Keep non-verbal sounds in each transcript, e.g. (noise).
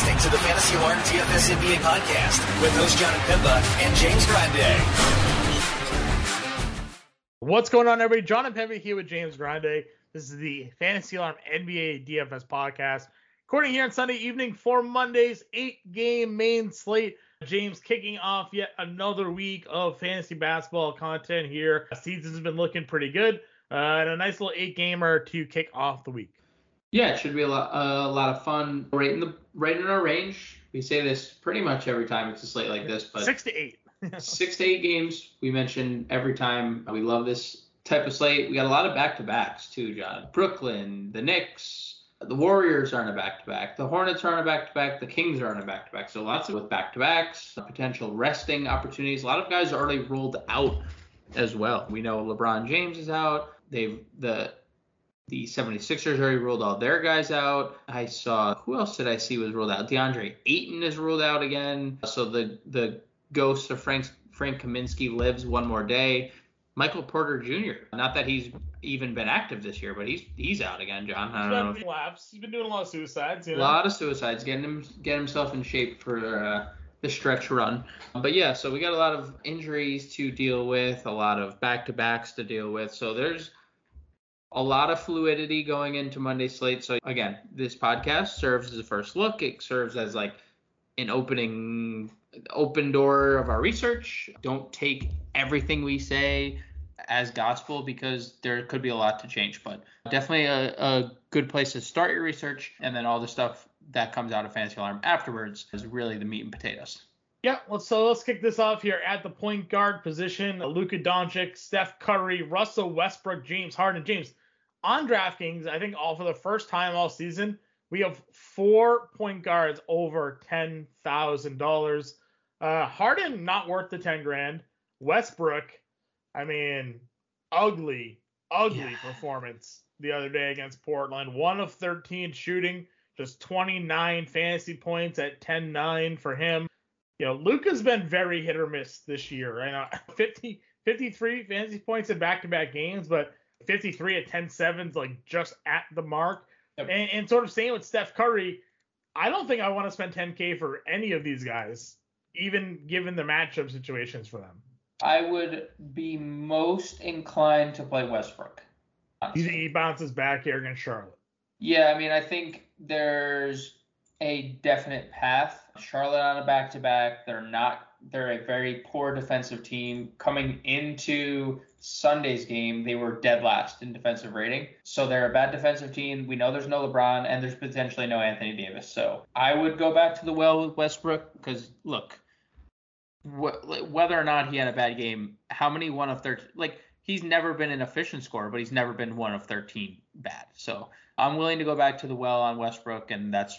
listening to the Fantasy Alarm DFS NBA podcast with host John Pimba and James Grande. What's going on, everybody? John and Pembe here with James Grande. This is the Fantasy Alarm NBA DFS podcast. Recording here on Sunday evening for Monday's eight game main slate. James kicking off yet another week of fantasy basketball content here. Season's been looking pretty good. Uh, and a nice little eight gamer to kick off the week. Yeah, it should be a lot, a lot of fun. Right in the right in our range. We say this pretty much every time it's a slate like this, but six to eight. (laughs) six to eight games. We mention every time. We love this type of slate. We got a lot of back to backs too, John. Brooklyn, the Knicks, the Warriors are on a back to back. The Hornets are on a back to back. The Kings are on a back to back. So lots of with back to backs, potential resting opportunities. A lot of guys are already rolled out as well. We know LeBron James is out. They've the the 76ers already ruled all their guys out. I saw who else did I see was ruled out? DeAndre Ayton is ruled out again. So the the ghost of Frank Frank Kaminsky lives one more day. Michael Porter Jr. Not that he's even been active this year, but he's he's out again, John. I don't he's know. If, he's been doing a lot of suicides. You know? A lot of suicides, getting him get himself in shape for uh, the stretch run. But yeah, so we got a lot of injuries to deal with, a lot of back to backs to deal with. So there's a lot of fluidity going into Monday slate. So again, this podcast serves as a first look. It serves as like an opening open door of our research. Don't take everything we say as gospel because there could be a lot to change, but definitely a, a good place to start your research. And then all the stuff that comes out of Fantasy Alarm afterwards is really the meat and potatoes. Yeah, let's so let's kick this off here at the point guard position. Luka Doncic, Steph Curry, Russell Westbrook, James Harden. James, on DraftKings, I think all for the first time all season, we have four point guards over ten thousand dollars. Uh, Harden not worth the ten grand. Westbrook I mean, ugly, ugly yeah. performance the other day against Portland. One of 13 shooting, just 29 fantasy points at 10 9 for him. You know, Luka's been very hit or miss this year. I know (laughs) 50, 53 fantasy points in back to back games, but 53 at 10 7's like just at the mark. Yep. And, and sort of same with Steph Curry. I don't think I want to spend 10K for any of these guys, even given the matchup situations for them. I would be most inclined to play Westbrook. You think he bounces back here against Charlotte? Yeah, I mean, I think there's a definite path. Charlotte on a back to back. They're not. They're a very poor defensive team. Coming into Sunday's game, they were dead last in defensive rating. So they're a bad defensive team. We know there's no LeBron and there's potentially no Anthony Davis. So I would go back to the well with Westbrook because look, wh- whether or not he had a bad game, how many one of 13, like he's never been an efficient scorer, but he's never been one of 13 bad. So I'm willing to go back to the well on Westbrook, and that's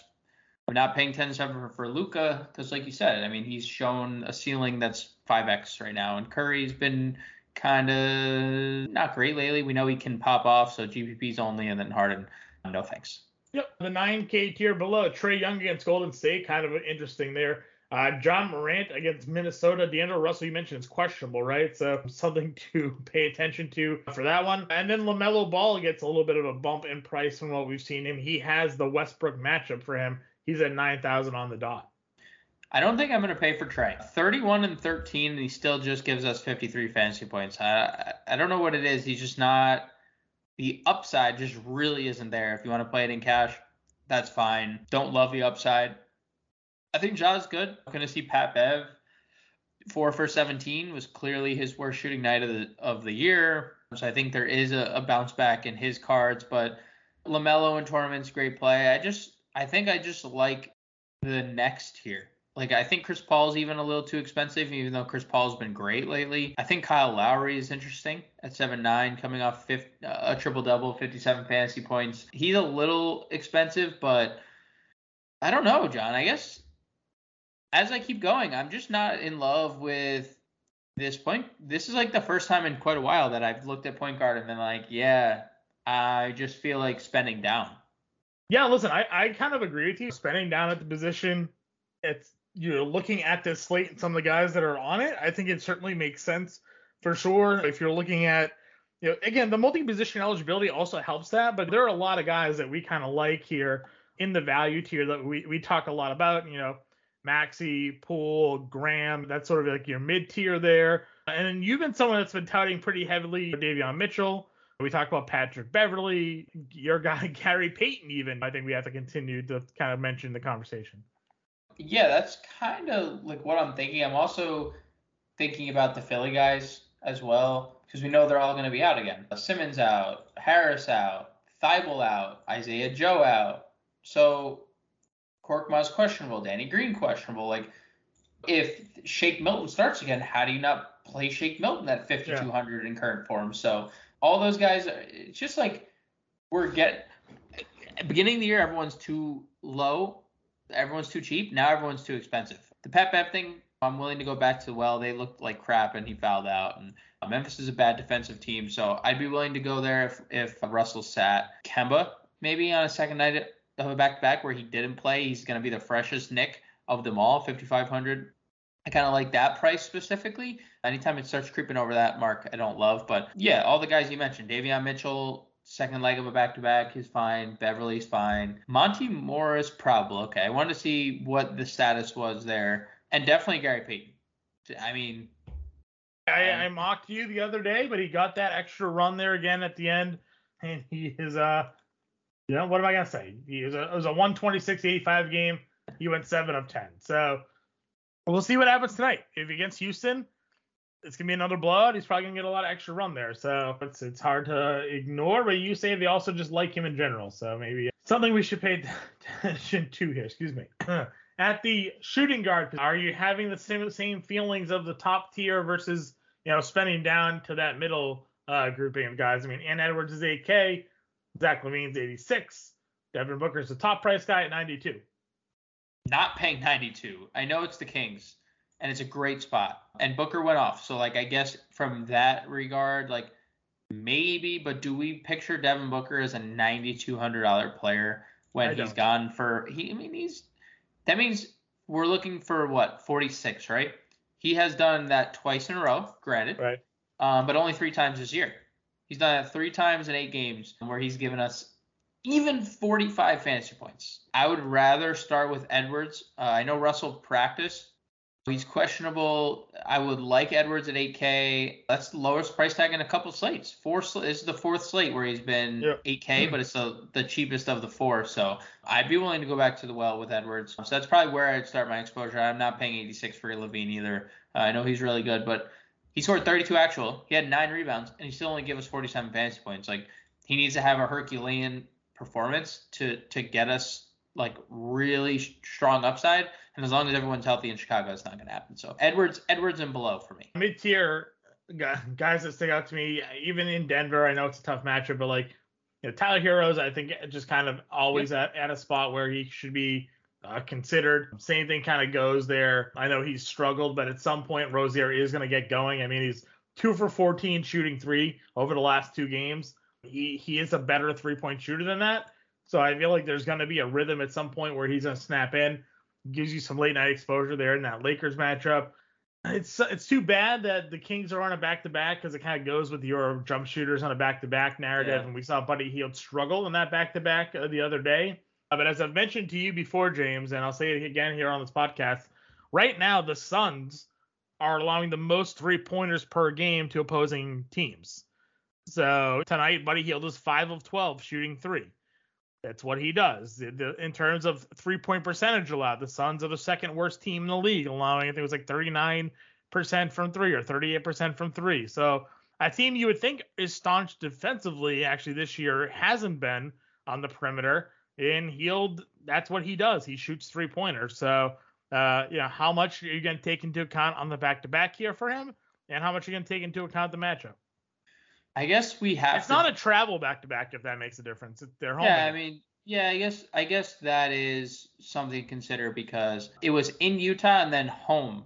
I'm not paying 10 7 for, for Luka because, like you said, I mean, he's shown a ceiling that's 5x right now, and Curry's been kind of not great lately. We know he can pop off, so GPP's only, and then Harden, no thanks. Yep, the 9K tier below, Trae Young against Golden State, kind of interesting there. Uh, Ja Morant against Minnesota. D'Angelo Russell, you mentioned is questionable, right? So (laughs) something to pay attention to for that one. And then LaMelo Ball gets a little bit of a bump in price from what we've seen him. He has the Westbrook matchup for him. He's at 9,000 on the dot. I don't think I'm going to pay for Trae. 31 and 13, and he still just gives us 53 fantasy points. I, I don't know what it is. He's just not. The upside just really isn't there. If you want to play it in cash, that's fine. Don't love the upside. I think Ja's good. I'm going to see Pat Bev. Four for 17 was clearly his worst shooting night of the of the year. So I think there is a, a bounce back in his cards. But LaMelo in tournaments, great play. I just I think I just like the next here. Like I think Chris Paul's even a little too expensive, even though Chris Paul's been great lately. I think Kyle Lowry is interesting at seven nine, coming off uh, a triple double, 57 fantasy points. He's a little expensive, but I don't know, John. I guess as I keep going, I'm just not in love with this point. This is like the first time in quite a while that I've looked at point guard and been like, yeah, I just feel like spending down. Yeah, listen, I, I kind of agree with you. Spending down at the position, it's you know looking at this slate and some of the guys that are on it. I think it certainly makes sense for sure. If you're looking at you know, again, the multi-position eligibility also helps that, but there are a lot of guys that we kind of like here in the value tier that we, we talk a lot about, you know, Maxey, Poole, Graham, that's sort of like your mid tier there. And then you've been someone that's been touting pretty heavily Davion Mitchell. We talk about Patrick Beverley, your guy (laughs) Gary Payton. Even I think we have to continue to kind of mention the conversation. Yeah, that's kind of like what I'm thinking. I'm also thinking about the Philly guys as well because we know they're all going to be out again. Uh, Simmons out, Harris out, Thybulle out, Isaiah Joe out. So Korkmaz questionable, Danny Green questionable. Like if Shake Milton starts again, how do you not play Shake Milton at 5200 yeah. in current form? So all those guys, uh, it's just like we're get beginning of the year, everyone's too low, everyone's too cheap. Now everyone's too expensive. The Pat Bev thing, I'm willing to go back to well. They looked like crap and he fouled out. And uh, Memphis is a bad defensive team, so I'd be willing to go there if if Russell sat Kemba maybe on a second night of a back to back where he didn't play. He's going to be the freshest Knick of them all, 5,500. I kind of like that price specifically. Anytime it starts creeping over that mark, I don't love. But yeah, all the guys you mentioned, Davion Mitchell, second leg of a back to back, he's fine. Beverley's fine. Monty Morris, probably okay. I wanted to see what the status was there, and definitely Gary Payton. I mean, I, I mocked you the other day, but he got that extra run there again at the end, (laughs) and he is uh you know, what am I gonna say? He was a, it was a 126-85 game. He went seven of ten. So we'll see what happens tonight. If against Houston, it's gonna be another blowout. He's probably gonna get a lot of extra run there. So it's it's hard to ignore. But you say they also just like him in general. So maybe something we should pay (laughs) attention to here. Excuse me. (clears throat) At the shooting guard, are you having the same same feelings of the top tier versus you know spending down to that middle uh, grouping of guys? I mean, Ann Edwards is 8K. Zach LaVine's 86. Devin Booker's the top price guy at 92. Not paying 92. I know it's the Kings, and it's a great spot. And Booker went off. So, like, I guess from that regard, like, maybe, but do we picture Devin Booker as a $9,200 player when I he's don't. gone for, he, I mean, he's, that means we're looking for what, 46, right? He has done that twice in a row, granted. Right. Um, but only three times this year. He's done that three times in eight games where he's given us even 45 fantasy points. I would rather start with Edwards. Uh, I know Russell practiced. He's questionable. I would like Edwards at 8K. That's the lowest price tag in a couple slates. Four. Sl- this is the fourth slate where he's been yep. 8K, but it's the, the cheapest of the four. So I'd be willing to go back to the well with Edwards. So that's probably where I'd start my exposure. I'm not paying 86 for LaVine either. Uh, I know he's really good, but he scored 32 actual. He had nine rebounds, and he still only gave us 47 fantasy points. Like he needs to have a Herculean performance to to get us like really strong upside. And as long as everyone's healthy in Chicago, it's not going to happen. So Edwards, Edwards, and below for me. Mid tier guys that stick out to me, even in Denver. I know it's a tough matchup, but like you know, Tyler Herro's, I think just kind of always yep. at, at a spot where he should be uh, considered. Same thing kind of goes there. I know he's struggled, but at some point Rozier is going to get going. I mean, he's two for 14 shooting three over the last two games. He he is a better three point shooter than that. So I feel like there's going to be a rhythm at some point where he's going to snap in, gives you some late night exposure there in that Lakers matchup. It's it's too bad that the Kings are on a back to back because it kind of goes with your jump shooters on a back to back narrative, yeah. and we saw Buddy Hield struggle in that back to back the other day. Uh, but as I've mentioned to you before, James, and I'll say it again here on this podcast, right now the Suns are allowing the most three pointers per game to opposing teams. So tonight, Buddy Hield is five of 12 shooting three. That's what he does. In terms of three point percentage allowed, the Suns are the second worst team in the league, allowing I think it was like 39% from three or 38% from three. So a team you would think is staunch defensively actually this year hasn't been on the perimeter and Hield, that's what he does. He shoots three pointers. So, uh, you know, how much are you going to take into account on the back to back here for him, and how much are you going to take into account the matchup? I guess we have. It's to... not a travel back to back if that makes a difference. They're home. Yeah, I mean, yeah, I guess I guess that is something to consider because it was in Utah and then home.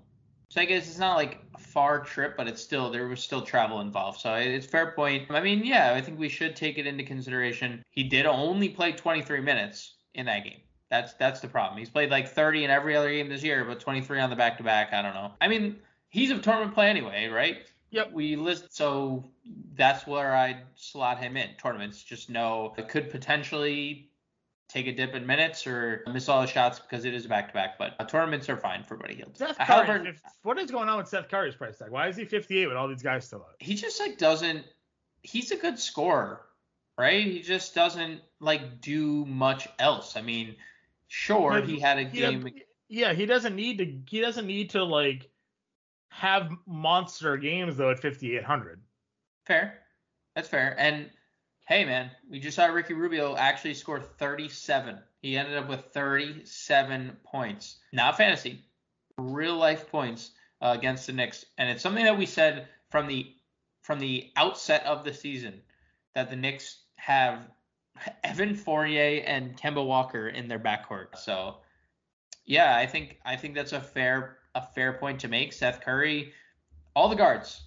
So I guess it's not like a far trip, but it's still there was still travel involved. So it's fair point. I mean, yeah, I think we should take it into consideration. He did only play 23 minutes in that game. That's that's the problem. He's played like 30 in every other game this year, but 23 on the back to back. I don't know. I mean, he's a tournament play anyway, right? Yep. We list so that's where I'd slot him in tournaments. Just know it could potentially take a dip in minutes or miss all the shots because it is a back to back. But uh, tournaments are fine for Buddy Hield. Seth Curry, Halliburton- if- what is going on with Seth Curry's price tag? Why is he 58 with all these guys still out? he just like doesn't he's a good scorer right he just doesn't like do much else i mean sure But he had a He game doesn't- yeah, he doesn't need to. He doesn't need to like have monster games though at 5800. fair. That's fair. And hey man we just saw ricky rubio actually score 37 he ended up with 37 points. Not fantasy real life points uh, against the Knicks. And it's something that we said from the from the outset of the season that the Knicks have (laughs) Evan Fournier and Kemba Walker in their backcourt. So yeah, I think I think that's a fair a fair point to make. Seth Curry, all the guards,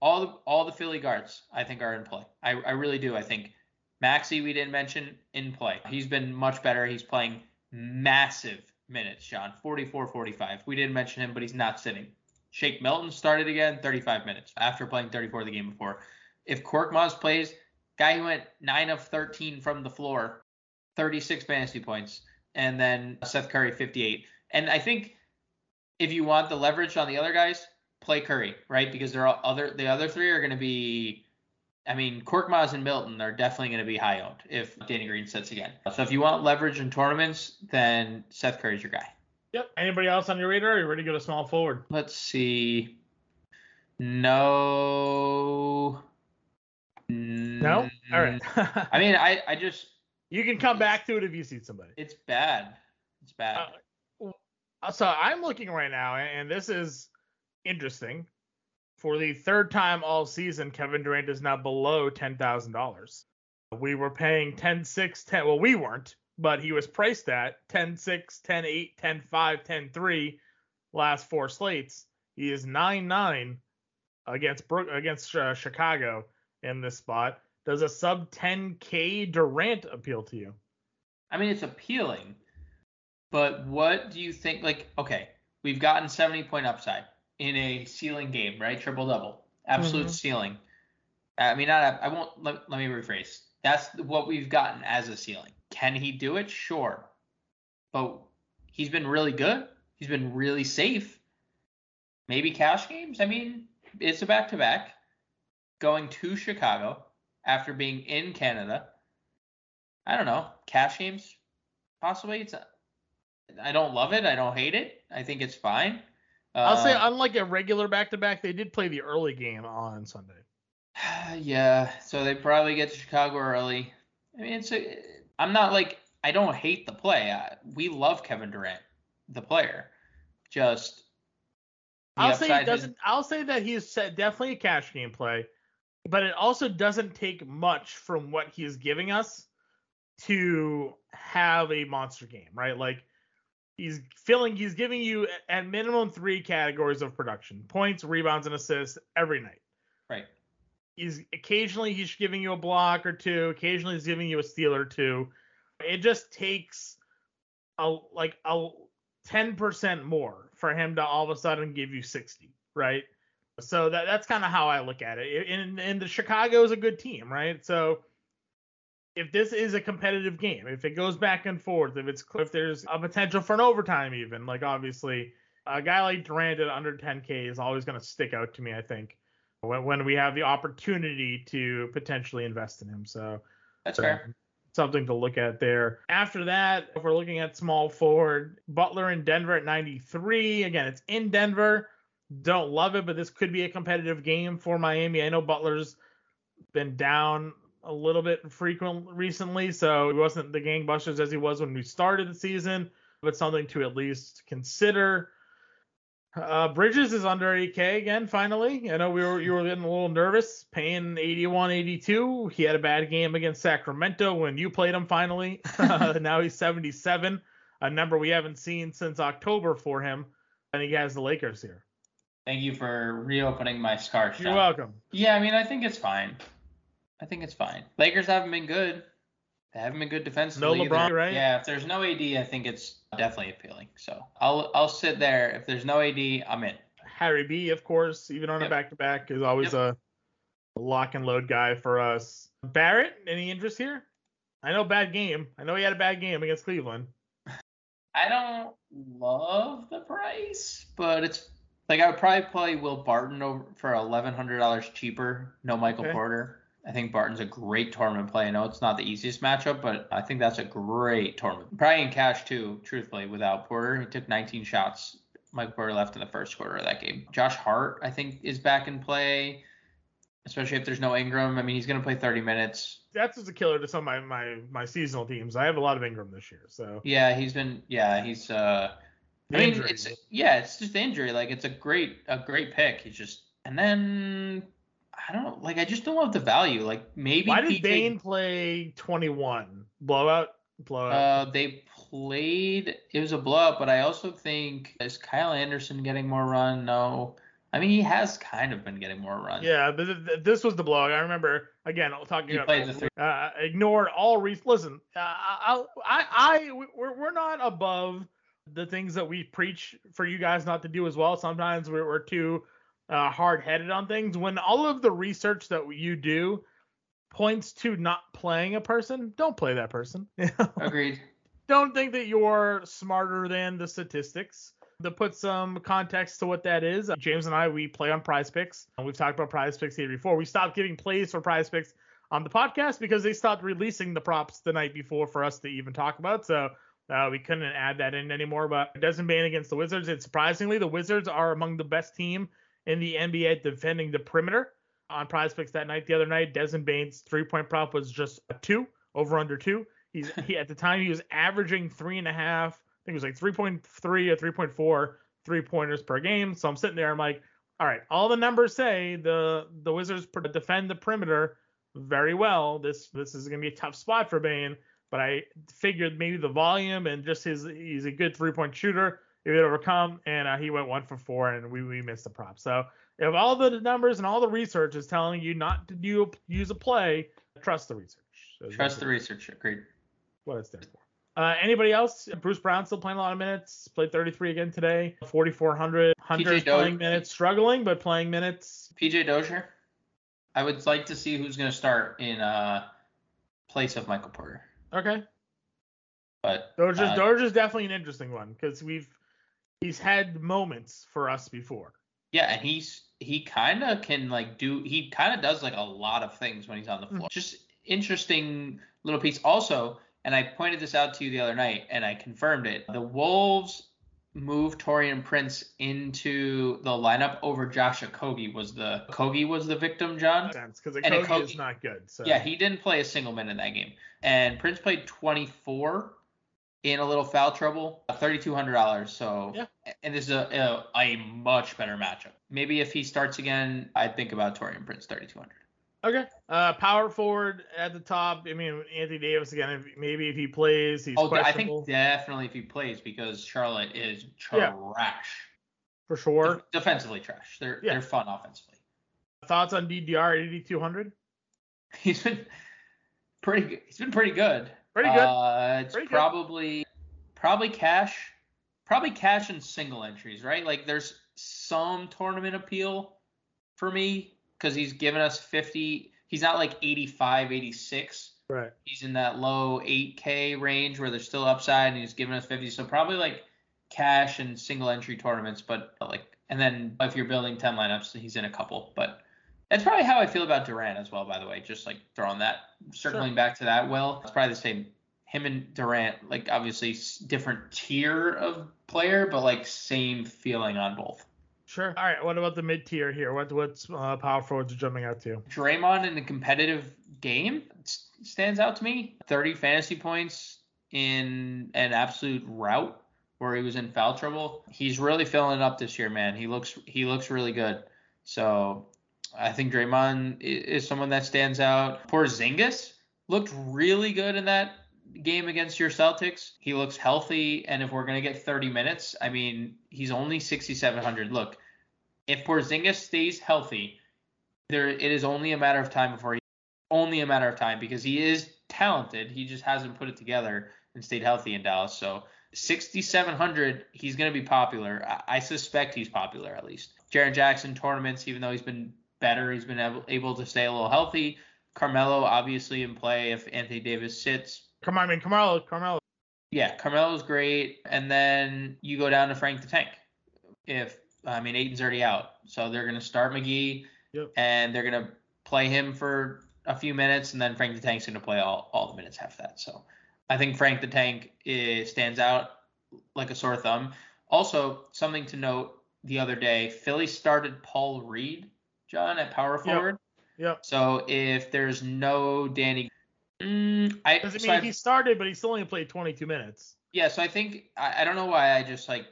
all the all the Philly guards, I think are in play. I, I really do. I think Maxey we didn't mention in play. He's been much better. He's playing massive minutes, John. 44 45. We didn't mention him, but he's not sitting. Shake Milton started again, 35 minutes after playing 34 the game before. If Korkmaz plays, guy who went 9 of 13 from the floor, 36 fantasy points, and then Seth Curry 58. And I think if you want the leverage on the other guys, play Curry, right? Because they're all other the other three are going to be I mean, Korkmaz and Milton are definitely going to be high owned if Danny Green sits again. So if you want leverage in tournaments, then Seth Curry's your guy. Yep. Anybody else on your radar? Are you ready to go to small forward? Let's see. No. No. All right. (laughs) I mean, I, I just you can come back to it if you see somebody. it's bad. It's bad. Uh, So I'm looking right now, and this is interesting. For the third time all season, Kevin Durant is now below ten thousand dollars. We were paying 10 6 10 well we weren't, but he was priced at 10 6 10 8 10 5 10 3 last four slates. He is 9 9 against Brook against uh, Chicago in this spot. Does a sub 10k Durant appeal to you? I mean, it's appealing, but what do you think? Like, okay, we've gotten 70 point upside in a ceiling game, right? Triple double, absolute Mhm. ceiling. I mean, not. I won't. Let, let me rephrase. That's what we've gotten as a ceiling. Can he do it? Sure, but he's been really good. He's been really safe. Maybe cash games. I mean, it's a back to back. Going to Chicago after being in Canada. I don't know. Cash games, possibly. It's. I don't love it. I don't hate it. I think it's fine. I'll say Uh, unlike a regular back to back, they did play the early game on Sunday. (sighs) yeah. So they probably get to Chicago early. I mean, it's a. I'm not like I don't hate the play. I, we love Kevin Durant, the player. Just. I'll say it doesn't. I'll say that he's set- definitely a cash game play, but it also doesn't take much from what he's giving us to have a monster game, right? Like he's filling, he's giving you at minimum three categories of production: points, rebounds, and assists every night. Right. He's occasionally he's giving you a block or two. Occasionally he's giving you a steal or two. It just takes a like a ten percent more for him to all of a sudden give you sixty, right? So that that's kind of how I look at it. And and the Chicago is a good team, right? So if this is a competitive game, if it goes back and forth, if it's if there's a potential for an overtime, even like obviously a guy like Durant at under 10k is always going to stick out to me. I think when when we have the opportunity to potentially invest in him. So That's fair. something to look at there. After that, if we're looking at small forward, Butler in Denver at 93. Again, it's in Denver. Don't love it, but this could be a competitive game for Miami. I know Butler's been down a little bit frequent recently, so he wasn't the gangbusters as he was when we started the season, but something to at least consider. Uh, Bridges is under 8K again, finally. I know we were you were getting a little nervous, paying 81, 82. He had a bad game against Sacramento when you played him finally. (laughs) (laughs) now he's 77, a number we haven't seen since October for him. and he has the Lakers here. Thank you for reopening my scar. You're welcome. Yeah, I mean, I think it's fine. I think it's fine. Lakers haven't been good. They haven't been good defensively. No either. LeBron, right? Yeah, if there's no AD, I think it's definitely appealing. So I'll I'll sit there. If there's no AD, I'm in. Harry B, of course, even on a back to back, is always a lock and load guy for us. Barrett, any interest here? I know bad game. I know he had a bad game against Cleveland. I don't love the price, but it's like I would probably play Will Barton over for eleven hundred dollars cheaper. No Michael Okay. Porter. I think Barton's a great tournament play. I know it's not the easiest matchup, but I think that's a great tournament. Probably in cash too, truthfully, without Porter. He took 19 shots. Mike Porter left in the first quarter of that game. Josh Hart, I think, is back in play, especially if there's no Ingram. I mean, he's going to play 30 minutes. That's just a killer to some of my, my my seasonal teams. I have a lot of Ingram this year, so Yeah, he's been. Yeah, he's. uh I mean, injury. it's yeah, it's just injury. Like it's a great a great pick. He's just and then I don't know. Like I just don't love the value. Like maybe why did PJ Bane play 21 blowout? Blowout. Uh, they played. It was a blowout, but I also think is Kyle Anderson getting more run? No. I mean, he has kind of been getting more run. yeah, but th- th- this was the blowout. I remember again talking He about played the three. uh, ignored all re- listen uh, I, I i we're, we're not above the things that we preach for you guys not to do as well sometimes we're, we're too uh, hard-headed on things when all of the research that you do points to not playing a person don't play that person (laughs) Agreed. don't think that you're smarter than the statistics. To put some context to what that is, uh, James and I we play on Prize Picks. We've talked about Prize Picks here before. We stopped giving plays for Prize Picks on the podcast because they stopped releasing the props the night before for us to even talk about. So uh, we couldn't add that in anymore. But it doesn't ban against the Wizards. And surprisingly, the Wizards are among the best team in the NBA defending the perimeter. On Prize Picks that night, the other night, Desmond Bane's three-point prop was just a two, over under two. He's (laughs) he at the time he was averaging three and a half. I think it was like 3.3 or 3.4 three pointers per game. So I'm sitting there, I'm like, all right, all the numbers say the the Wizards defend the perimeter very well. This this is gonna be a tough spot for Bain, but I figured maybe the volume and just his he's a good three point shooter. He would overcome, and uh, he went one for four, and we, we missed the prop. So if all the numbers and all the research is telling you not to do use a play, trust the research. So Trust the research. Agreed. what it stands for. Uh, anybody else? Bruce Brown still playing a lot of minutes. Played 33 again today. 4,400. Hunter's Dozier. playing minutes, struggling but playing minutes. PJ Dozier. I would like to see who's going to start in uh place of Michael Porter. Okay. But Dozier's, uh, Dozier's definitely an interesting one because we've he's had moments for us before. Yeah, and he's he kind of can like do he kind of does like a lot of things when he's on the mm-hmm. floor. Just interesting little piece. Also, and I pointed this out to you the other night, and I confirmed it. The Wolves moved Taurean Prince into the lineup over Josh Okogie. Was the Okogie was the victim, John? Sense because Okogie is not good. So Yeah, he didn't play a single minute in that game. And Prince played 24 in a little foul trouble, $3,200. So, Yeah. and this is a, a, a much better matchup. Maybe if he starts again, I'd think about Taurean Prince 3,200. okay. Uh, power forward at the top. I mean Anthony Davis again. If, maybe if he plays, he's Oh, I think definitely if he plays because Charlotte is trash. Yeah. for sure. Def- defensively trash. They're Yeah. they're fun offensively. Thoughts on DDR 8200? He's been pretty good. He's been pretty good. Pretty good. Uh, it's Pretty good. probably probably cash, probably cash and single entries, right? Like there's some tournament appeal for me because he's given us 50. He's not like 85, 86. Right. He's in that low 8K range where there's still upside, and he's giving us 50. So probably like cash and single entry tournaments, but like, and then if you're building 10 lineups, he's in a couple. But that's probably how I feel about Durant as well, by the way. Just like throwing that, circling back to that. Well, it's probably the same. Him and Durant, like obviously different tier of player, but like same feeling on both. Sure. All right. What about the mid tier here? What what's uh, power forwards are jumping out to? Draymond in a competitive game stands out to me. 30 fantasy points in an absolute rout where he was in foul trouble. He's really filling it up this year, man. He looks he looks really good. So I think Draymond is someone that stands out. Porzingis looked really good in that game against your Celtics. He looks healthy, and if we're gonna get 30 minutes, I mean, he's only 6,700. Look, if Porzingis stays healthy, there it is only a matter of time before he only a matter of time because he is talented. He just hasn't put it together and stayed healthy in Dallas. So 6,700, he's going to be popular. I, suspect he's popular at least. Jaren Jackson tournaments, even though he's been better, he's been able, able to stay a little healthy. Carmelo obviously in play if Anthony Davis sits. Come on, I mean Carmelo, Carmelo. Yeah, Carmelo's great, and then you go down to Frank the Tank. If I mean Ayton's already out, so they're gonna start McGee, Yep. and they're gonna play him for a few minutes, and then Frank the Tank's gonna play all, all the minutes after that. So I think Frank the Tank is, stands out like a sore thumb. Also, something to note the other day, Philly started Paul Reed, John, at power forward. Yep. So if there's no Danny, mm, I Doesn't so mean I- he started, but he still only played 22 minutes. yeah, so I think I, I don't know why I just like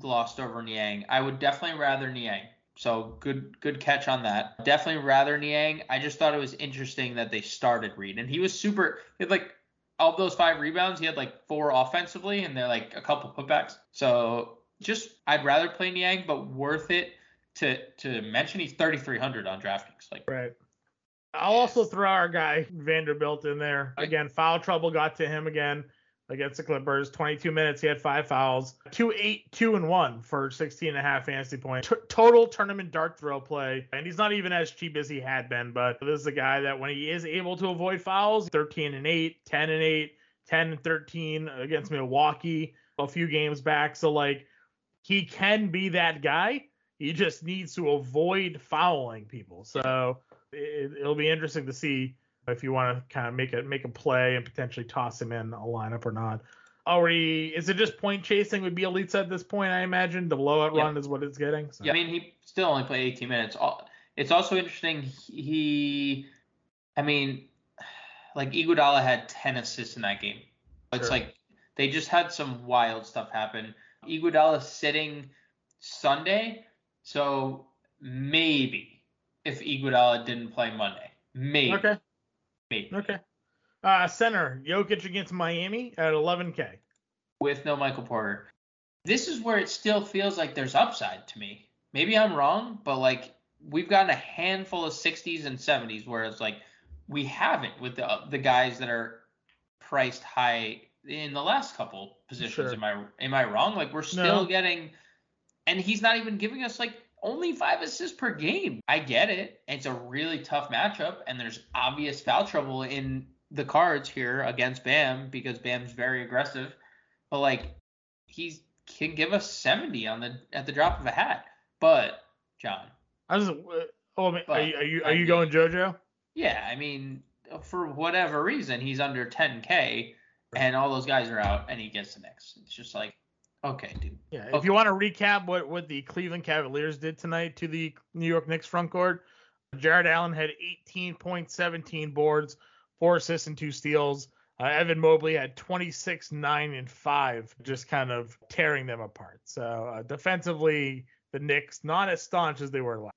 glossed over Niang. I would definitely rather Niang. So good good catch on that. Definitely rather Niang. I just thought it was interesting that they started Reed and he was super he had like of those five rebounds, he had like four offensively and they're like a couple putbacks. So just I'd rather play Niang, but worth it to to mention he's 3300 on DraftKings. Like Right. I'll also throw our guy Vanderbilt in there. Again, foul trouble got to him again against the Clippers. 22 minutes, he had five fouls. 2 8 2 and 1 for 16 and a half fantasy points. T- total tournament dart throw play. And he's not even as cheap as he had been, but this is a guy that when he is able to avoid fouls, 13 and 8, 10 and 8, 10 and 13 against Milwaukee a few games back. So like he can be that guy. He just needs to avoid fouling people. So it, it'll be interesting to see if you want to kind of make a make a play and potentially toss him in a lineup or not. Already, is it just point chasing would be elite at this point? I imagine the blowout Yeah. run is what it's getting. So. Yeah, I mean, he still only played 18 minutes. It's also interesting. He, I mean, like Iguodala had 10 assists in that game. It's Sure. like they just had some wild stuff happen. Iguodala sitting Sunday, so maybe if Iguodala didn't play Monday, maybe, Okay. maybe Okay. Uh, center Jokic against Miami at 11k. with no Michael Porter. This is where it still feels like there's upside to me. Maybe I'm wrong, but like we've gotten a handful of 60s and 70s where it's like we haven't with the the guys that are priced high in the last couple positions. Sure. Am I am I wrong? Like we're still No. getting and he's not even giving us like only five assists per game. I get it. It's a really tough matchup, and there's obvious foul trouble in the cards here against Bam because Bam's very aggressive. But like he can give us 70 on the at the drop of a hat. But John, I was. uh, Oh, I mean, are you are you, are you going JoJo? yeah, I mean for whatever reason he's under 10k and all those guys are out and he gets the Knicks. It's just like okay, dude. Yeah. If Okay. you want to recap what what the Cleveland Cavaliers did tonight to the New York Knicks front court, Jarrett Allen had 18 points, 17 boards, four assists and two steals. Uh, Evan Mobley had 26, 9, and 5, just kind of tearing them apart. So uh, defensively, the Knicks not as staunch as they were last.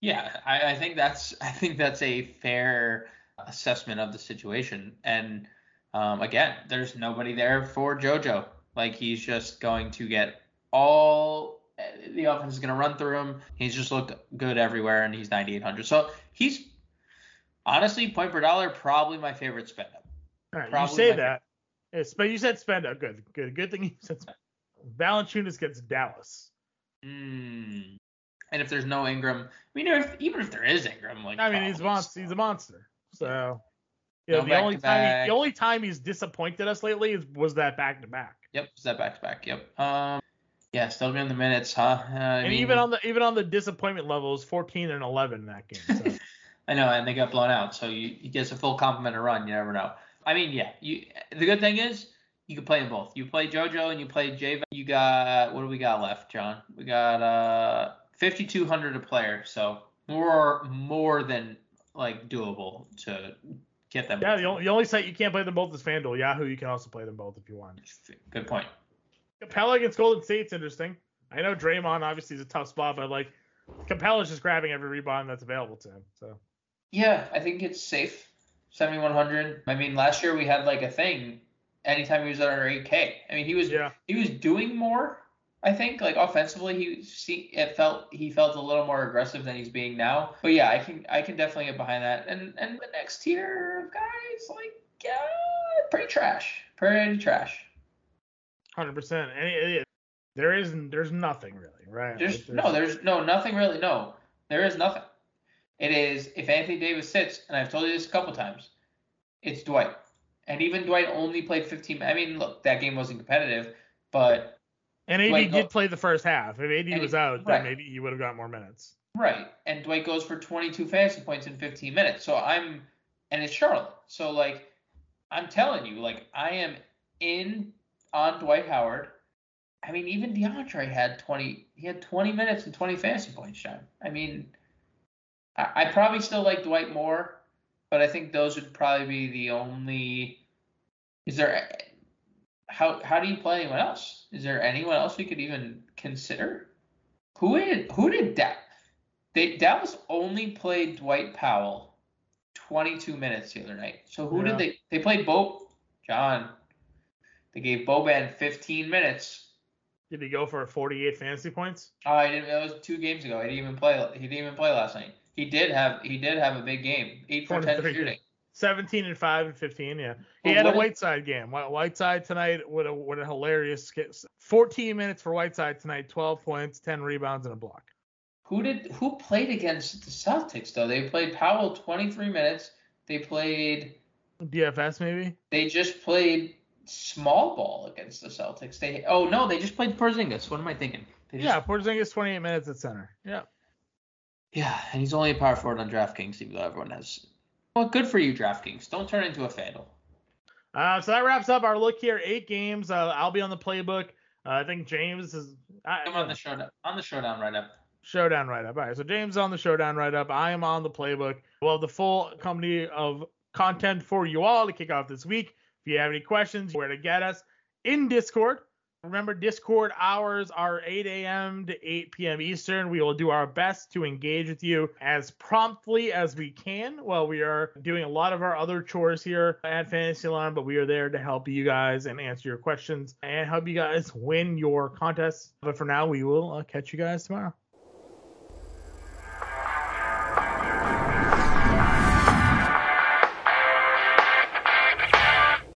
Yeah, I, I think that's I think that's a fair assessment of the situation. And um, again, there's nobody there for JoJo. Like he's just going to get all the offense is going to run through him. He's just looked good everywhere, and he's 9,800. So he's honestly point per dollar probably my favorite spend up. All right, you say that. It's, but you said spend up. Good, good, good thing you said spend. Valanciunas gets Dallas. Mm. And if there's no Ingram, I mean, if, even if there is Ingram, like I mean, he's probably monster. He's a monster. So, yeah, No the only time he, the only time he's disappointed us lately is was that back to back. Yep, is that back to back? Yep. Um, yeah, still getting the minutes, huh? Uh, And mean, even on the even on the disappointment levels, 14 and 11 in that game. So. (laughs) I know, and they got blown out, so you he gets a full complement of run. You never know. I mean, yeah. You the good thing is you can play them both. You play JoJo and you play J. You got what do we got left, John? We got uh 5200 a player, so more more than like doable to get them. yeah, the only, the only site you can't play them both is FanDuel. Yahoo, you can also play them both if you want. Good point. Capela against Golden State's interesting. I know Draymond obviously is a tough spot, but like Capela's just grabbing every rebound that's available to him. So Yeah, I think it's safe. 7100. I mean, last year we had like a thing. Anytime he was under 8K, I mean, he was yeah, he was doing more. I think like offensively, he see it felt he felt a little more aggressive than he's being now. But yeah, I can I can definitely get behind that. And and the next tier of guys like yeah, pretty trash, pretty trash. hundred percent. And it, it- there is there's nothing really, right? There's Like, no, there's no nothing really. No, there is nothing. It is if Anthony Davis sits, and I've told you this a couple times, it's Dwight. And even Dwight only played 15. I mean, look, that game wasn't competitive, but And AD Dwight did go- play the first half. If AD And was out, right. then maybe he would have got more minutes. right. And Dwight goes for 22 fantasy points in 15 minutes. So I'm, and it's Charlotte. So like, I'm telling you, like, I am in on Dwight Howard. I mean, even DeAndre had 20. He had 20 minutes and 20 fantasy points, John. I mean, I, I probably still like Dwight more, but I think those would probably be the only. Is there? How how do you play anyone else? Is there anyone else we could even consider? Who did who did that? They Dallas only played Dwight Powell 22 minutes the other night. So who Yeah. did they they played Bo John? They gave Boban 15 minutes. Did he go for 48 fantasy points? Oh, I didn't. That was two games ago. He didn't even play. He didn't even play last night. He did have. He did have a big game. Eight for ten shooting. 17 and 5 and 15, yeah. He Well, had a Whiteside game. Whiteside tonight, what a, what a hilarious skit. 14 minutes for Whiteside tonight, 12 points, 10 rebounds, and a block. Who did? Who played against the Celtics though? They played Powell 23 minutes. They played. DFS maybe? They just played small ball against the Celtics. They. Oh no, they just played Porzingis. What am I thinking? Just, Yeah, Porzingis 28 minutes at center. Yeah. Yeah, and he's only a power forward on DraftKings, even though everyone has. Well, good for you, DraftKings. Don't turn into a FanDuel. Uh, so that wraps up our look here. Eight games. Uh, I'll be on the playbook. Uh, I think James is. I, I'm on the showdown. On the showdown right up. Showdown write up. All right, so James is on the Showdown write up. I am on the playbook. We'll have the full company of content for you all to kick off this week. If you have any questions, where to get us in Discord. Remember, Discord hours are 8 a.m. to 8 p.m. Eastern. We will do our best to engage with you as promptly as we can while we are doing a lot of our other chores here at Fantasy Alarm, but we are there to help you guys and answer your questions and help you guys win your contests. But for now, we will uh, catch you guys tomorrow.